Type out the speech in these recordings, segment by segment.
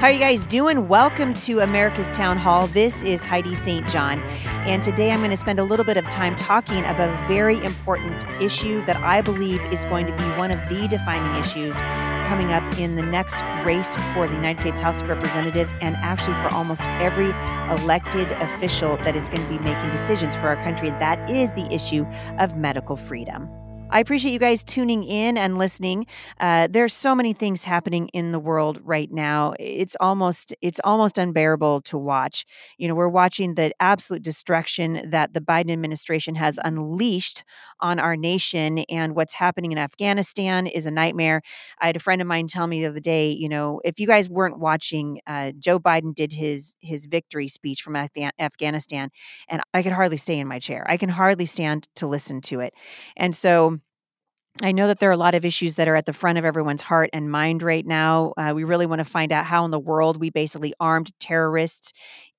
How are you guys doing? Welcome to America's Town Hall. This is Heidi St. John, and today I'm going to spend a little bit of time talking about a very important issue that I believe is going to be one of the defining issues coming up in the next race for the United States House of Representatives and actually for almost every elected official that is going to be making decisions for our country. That is the issue of medical freedom. I appreciate you guys tuning in and listening. Uh, there's so many things happening in the world right now. It's almost it's almost unbearable to watch. You know, we're watching the absolute destruction that the Biden administration has unleashed on our nation, and what's happening in Afghanistan is a nightmare. I had a friend of mine tell me the other day, you know, if you guys weren't watching, uh, Joe Biden did his his victory speech from Afga- Afghanistan, and I could hardly stay in my chair. I can hardly stand to listen to it, and so I know that there are a lot of issues that are at the front of everyone's heart and mind right now. Uh, we really want to find out how in the world we basically armed terrorists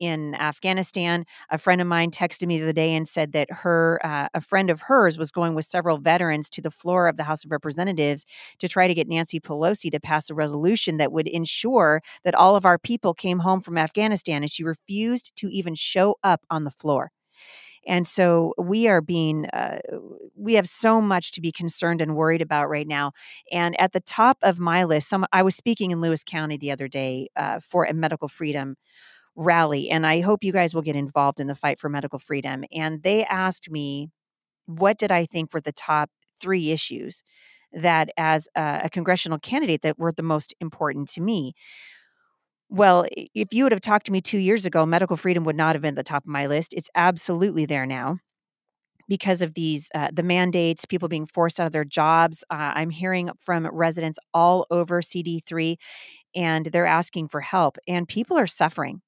in Afghanistan. A friend of mine texted me the other day and said that her, uh, a friend of hers, was going with several veterans to the floor of the House of Representatives to try to get Nancy Pelosi to pass a resolution that would ensure that all of our people came home from Afghanistan, and she refused to even show up on the floor. And so we are being, uh, we have so much to be concerned and worried about right now. And at the top of my list, some I was speaking in Lewis County the other day uh, for a medical freedom rally, and I hope you guys will get involved in the fight for medical freedom. And they asked me, what did I think were the top three issues that, as a, a congressional candidate, that were the most important to me? Well, if you would have talked to me two years ago, medical freedom would not have been at the top of my list. It's absolutely there now because of these uh, the mandates people being forced out of their jobs. Uh, i'm hearing from residents all over cd3 and they're asking for help and people are suffering.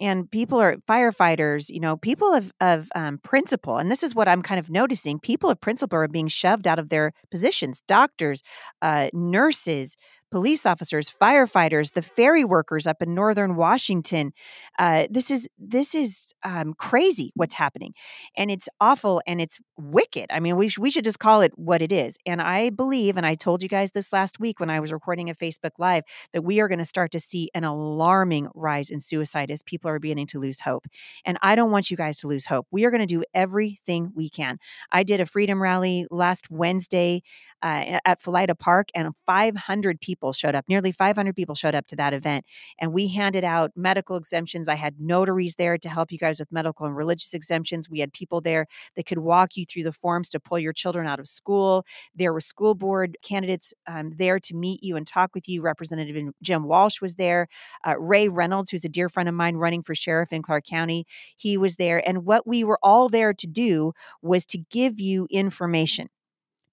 And people are firefighters you know people of, of um, principle and this is what i'm kind of noticing people of principle are being shoved out of their positions. Doctors uh, nurses police officers, firefighters, the ferry workers up in northern Washington. Uh, this is this is um, crazy what's happening, and it's awful and it's wicked. I mean, we sh- we should just call it what it is. And I believe, and I told you guys this last week when I was recording a Facebook Live, that we are going to start to see an alarming rise in suicide as people are beginning to lose hope. And I don't want you guys to lose hope. We are going to do everything we can. I did a freedom rally last Wednesday uh, at Felida Park, and 500 people people showed up. Nearly 500 people showed up to that event. And we handed out medical exemptions. I had notaries there to help you guys with medical and religious exemptions. We had people there that could walk you through the forms to pull your children out of school. There were school board candidates um, there to meet you and talk with you. Representative Jim Walsh was there. Uh, Ray Reynolds, who's a dear friend of mine running for sheriff in Clark County, he was there. And what we were all there to do was to give you information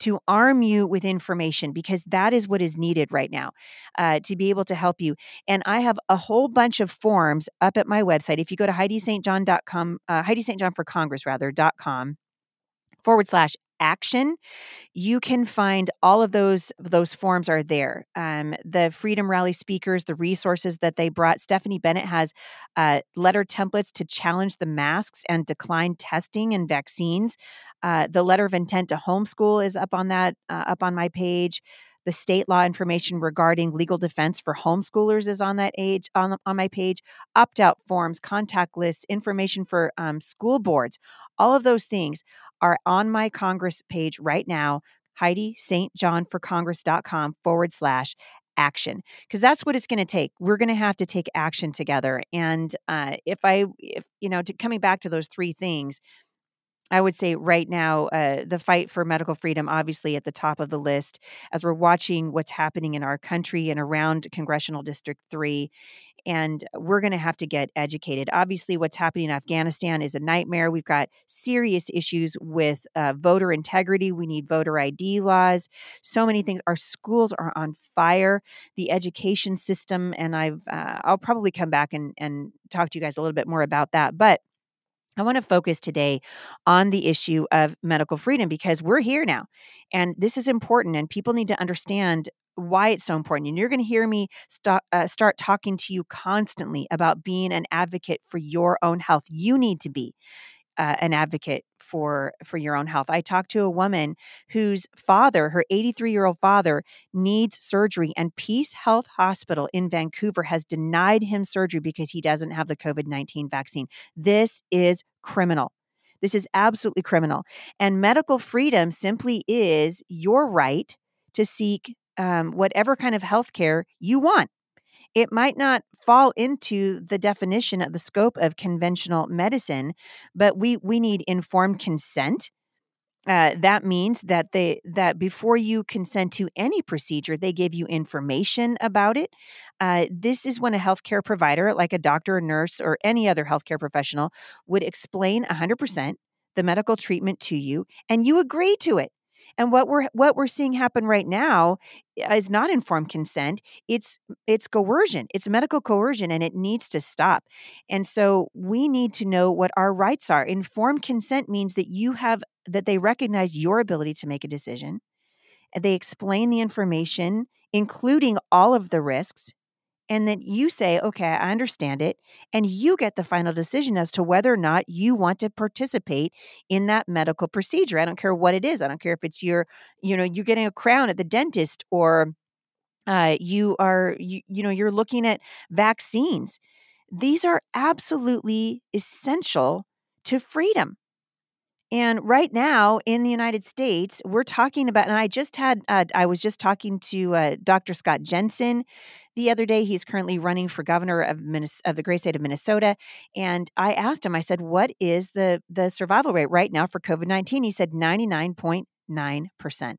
to arm you with information because that is what is needed right now uh, to be able to help you. And I have a whole bunch of forms up at my website. If you go to HeidiSt.John.com, uh, Heidi St. John for Congress, rather, dot com forward slash action you can find all of those those forms are there um, the freedom rally speakers the resources that they brought stephanie bennett has uh, letter templates to challenge the masks and decline testing and vaccines uh, the letter of intent to homeschool is up on that uh, up on my page the state law information regarding legal defense for homeschoolers is on that age on, on my page. Opt out forms, contact lists, information for um, school boards. All of those things are on my Congress page right now. Heidi St. John for Congress.com forward slash action because that's what it's going to take we're going to have to take action together and uh, if i if you know to, coming back to those three things I would say right now, uh, the fight for medical freedom, obviously at the top of the list, as we're watching what's happening in our country and around Congressional District 3. And we're going to have to get educated. Obviously, what's happening in Afghanistan is a nightmare. We've got serious issues with uh, voter integrity. We need voter ID laws. So many things. Our schools are on fire. The education system, and I've, uh, I'll probably come back and, and talk to you guys a little bit more about that. But I want to focus today on the issue of medical freedom because we're here now and this is important and people need to understand why it's so important. And you're going to hear me st- uh, start talking to you constantly about being an advocate for your own health. You need to be. uh, an advocate for for your own health. I talked to a woman whose father, her 83 year old father, needs surgery, and Peace Health Hospital in Vancouver has denied him surgery because he doesn't have the COVID 19 vaccine. This is criminal. This is absolutely criminal. And medical freedom simply is your right to seek um, whatever kind of health care you want. It might not fall into the definition of the scope of conventional medicine, but we we need informed consent. Uh, that means that they that before you consent to any procedure, they give you information about it. Uh, this is when a healthcare provider, like a doctor, or nurse, or any other healthcare professional, would explain 100% the medical treatment to you, and you agree to it. And what we're what we're seeing happen right now eh, is not informed consent. It's it's coercion. It's medical coercion and it needs to stop. And so we need to know what our rights are. Informed consent means that you have that they recognize your ability to make a decision. They explain the information including all of the risks and then you say, okay, I understand it. And you get the final decision as to whether or not you want to participate in that medical procedure. I don't care what it is. I don't care if it's your, you know, you're getting a crown at the dentist or uh, you are, you, you know, you're looking at vaccines. These are absolutely essential to freedom. And right now in the United States, we're talking about, and I just had, uh, I was just talking to uh, Dr. Scott Jensen the other day. He's currently running for governor of, of the great state of Minnesota. And I asked him, I said, what is the, the survival rate right now for COVID 19? He said 99.9%.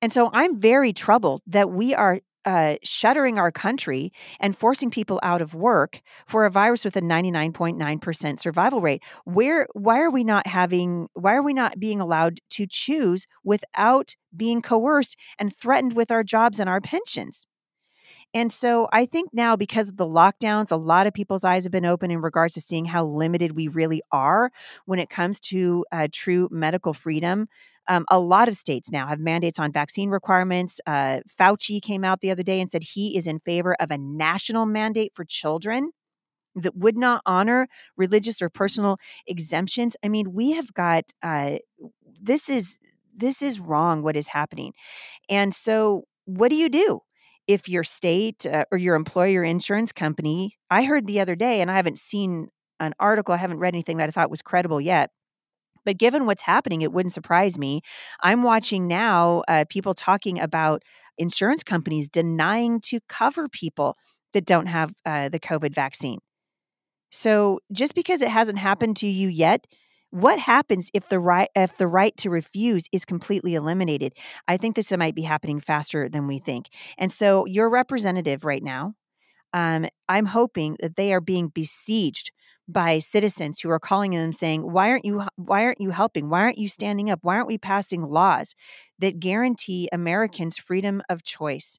And so I'm very troubled that we are uh, shuttering our country and forcing people out of work for a virus with a 99.9% survival rate where why are we not having why are we not being allowed to choose without being coerced and threatened with our jobs and our pensions and so I think now, because of the lockdowns, a lot of people's eyes have been open in regards to seeing how limited we really are when it comes to uh, true medical freedom. Um, a lot of states now have mandates on vaccine requirements. Uh, Fauci came out the other day and said he is in favor of a national mandate for children that would not honor religious or personal exemptions. I mean, we have got uh, this is this is wrong. What is happening, and so what do you do? if your state uh, or your employer insurance company, I heard the other day, and I haven't seen an article, I haven't read anything that I thought was credible yet. But given what's happening, it wouldn't surprise me. I'm watching now uh, people talking about insurance companies denying to cover people that don't have uh, the COVID vaccine. So just because it hasn't happened to you yet, what happens if the right if the right to refuse is completely eliminated? I think this might be happening faster than we think. And so your representative right now, um, I'm hoping that they are being besieged by citizens who are calling them saying, "Why aren't you why aren't you helping? Why aren't you standing up? Why aren't we passing laws that guarantee Americans freedom of choice?"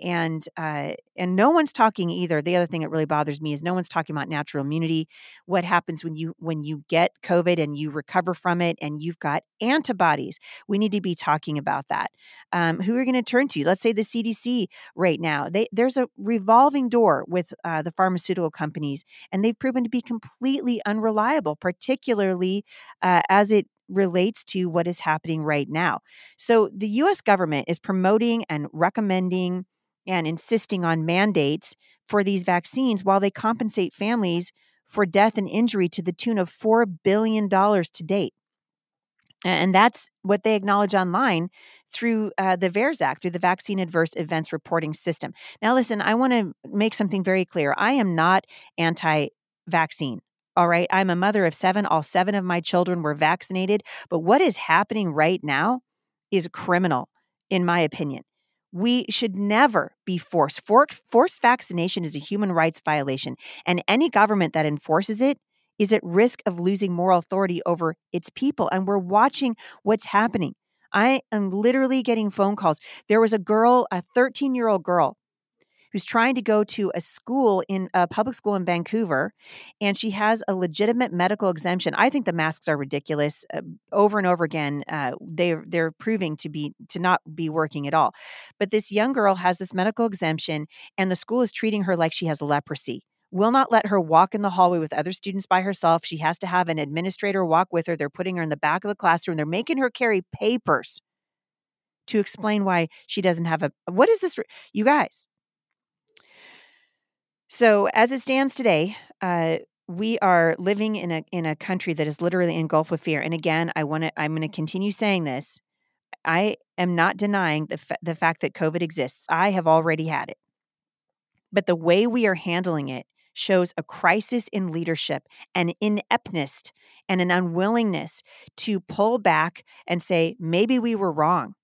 And uh, and no one's talking either. The other thing that really bothers me is no one's talking about natural immunity. What happens when you when you get covid and you recover from it and you've got antibodies? We need to be talking about that. Um, who are going to turn to let's say the cdc right now. They, there's a revolving door with uh, the pharmaceutical companies and they've proven to be completely unreliable particularly uh, as it relates to what is happening right now. So the US government is promoting and recommending and insisting on mandates for these vaccines while they compensate families for death and injury to the tune of $4 billion to date. And that's what they acknowledge online through uh, the VAERS Act, through the Vaccine Adverse Events Reporting System. Now, listen, I want to make something very clear. I am not anti vaccine. All right. I'm a mother of seven. All seven of my children were vaccinated. But what is happening right now is criminal, in my opinion. We should never be forced. For, forced vaccination is a human rights violation, and any government that enforces it is at risk of losing moral authority over its people. And we're watching what's happening. I am literally getting phone calls. There was a girl, a 13 year old girl, who's trying to go to a school in a public school in Vancouver, and she has a legitimate medical exemption. I think the masks are ridiculous. Uh, over and over again, uh, they they're proving to be to not be working at all. But this young girl has this medical exemption, and the school is treating her like she has leprosy will not let her walk in the hallway with other students by herself. She has to have an administrator walk with her. They're putting her in the back of the classroom. They're making her carry papers to explain why she doesn't have a. What is this? You guys. So, as it stands today, uh, we are living in a in a country that is literally engulfed with fear. And again, I want to. I'm going to continue saying this. I am not denying the the fact that COVID exists. I have already had it, but the way we are handling it shows a crisis in leadership, an ineptness, and an unwillingness to pull back and say maybe we were wrong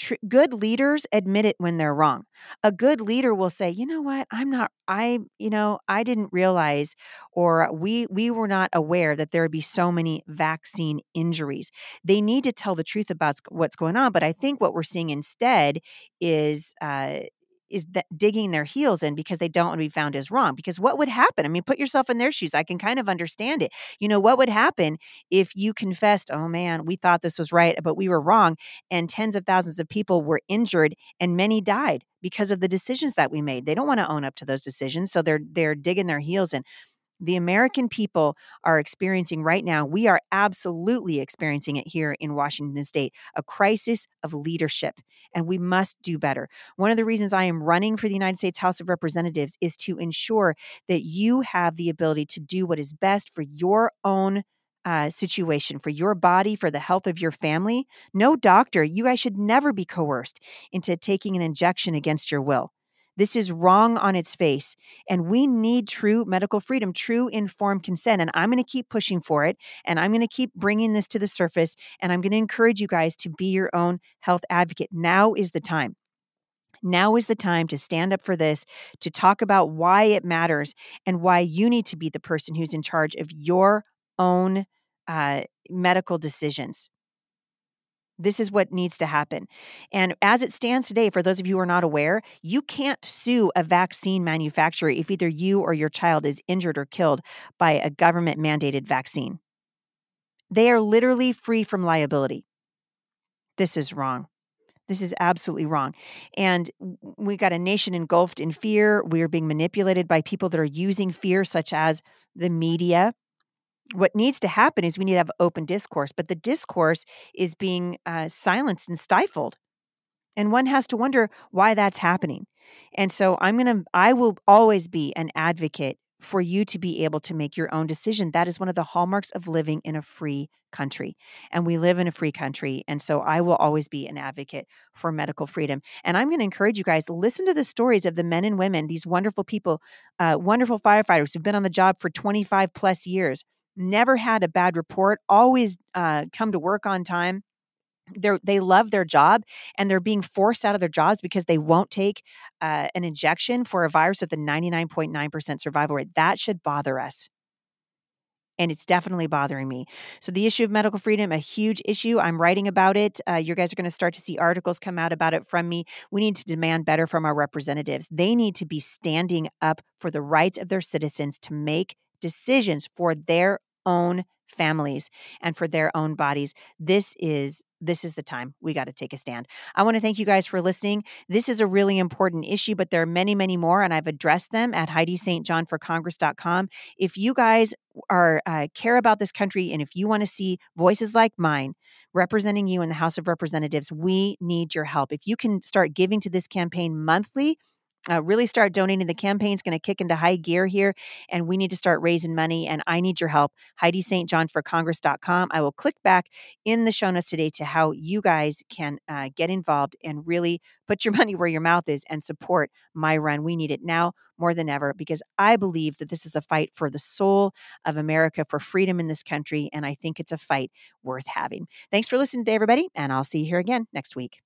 tr- good leaders admit it when they're wrong. A good leader will say, "You know what? I'm not I, you know, I didn't realize or we we were not aware that there would be so many vaccine injuries." They need to tell the truth about what's going on, but I think what we're seeing instead is uh is that digging their heels in because they don't want to be found as wrong. Because what would happen? I mean, put yourself in their shoes. I can kind of understand it. You know, what would happen if you confessed, oh man, we thought this was right, but we were wrong, and tens of thousands of people were injured and many died because of the decisions that we made. They don't want to own up to those decisions. So they're they're digging their heels in the American people are experiencing right now, we are absolutely experiencing it here in Washington state, a crisis of leadership, and we must do better. One of the reasons I am running for the United States House of Representatives is to ensure that you have the ability to do what is best for your own uh, situation for your body, for the health of your family. No doctor, you guys should never be coerced into taking an injection against your will. This is wrong on its face. And we need true medical freedom, true informed consent. And I'm going to keep pushing for it. And I'm going to keep bringing this to the surface. And I'm going to encourage you guys to be your own health advocate. Now is the time. Now is the time to stand up for this, to talk about why it matters and why you need to be the person who's in charge of your own uh, medical decisions. This is what needs to happen. And as it stands today, for those of you who are not aware, you can't sue a vaccine manufacturer if either you or your child is injured or killed by a government mandated vaccine. They are literally free from liability. This is wrong. This is absolutely wrong. And we got a nation engulfed in fear. We are being manipulated by people that are using fear, such as the media, what needs to happen is we need to have open discourse, but the discourse is being uh, silenced and stifled. And one has to wonder why that's happening. And so I'm going to, I will always be an advocate for you to be able to make your own decision. That is one of the hallmarks of living in a free country. And we live in a free country. And so I will always be an advocate for medical freedom. And I'm going to encourage you guys listen to the stories of the men and women, these wonderful people, uh, wonderful firefighters who've been on the job for 25 plus years never had a bad report, always uh, come to work on time. they they love their job and they're being forced out of their jobs because they won't take uh, an injection for a virus with a 99.9% survival rate. That should bother us. And it's definitely bothering me. So, the issue of medical freedom, a huge issue. I'm writing about it. Uh, you guys are going to start to see articles come out about it from me. We need to demand better from our representatives. They need to be standing up for the rights of their citizens to make decisions for their own families and for their own bodies. This is this is the time we got to take a stand. I want to thank you guys for listening. This is a really important issue, but there are many, many more, and I've addressed them at HeidiSt.JohnForCongress.com. If you guys are uh, care about this country and if you want to see voices like mine representing you in the House of Representatives, we need your help. If you can start giving to this campaign monthly, uh, really start donating. The campaign's going to kick into high gear here, and we need to start raising money. And I need your help. Heidi St. John for Congress.com. I will click back in the show notes today to how you guys can uh, get involved and really put your money where your mouth is and support my run. We need it now more than ever because I believe that this is a fight for the soul of America, for freedom in this country. And I think it's a fight worth having. Thanks for listening to everybody, and I'll see you here again next week.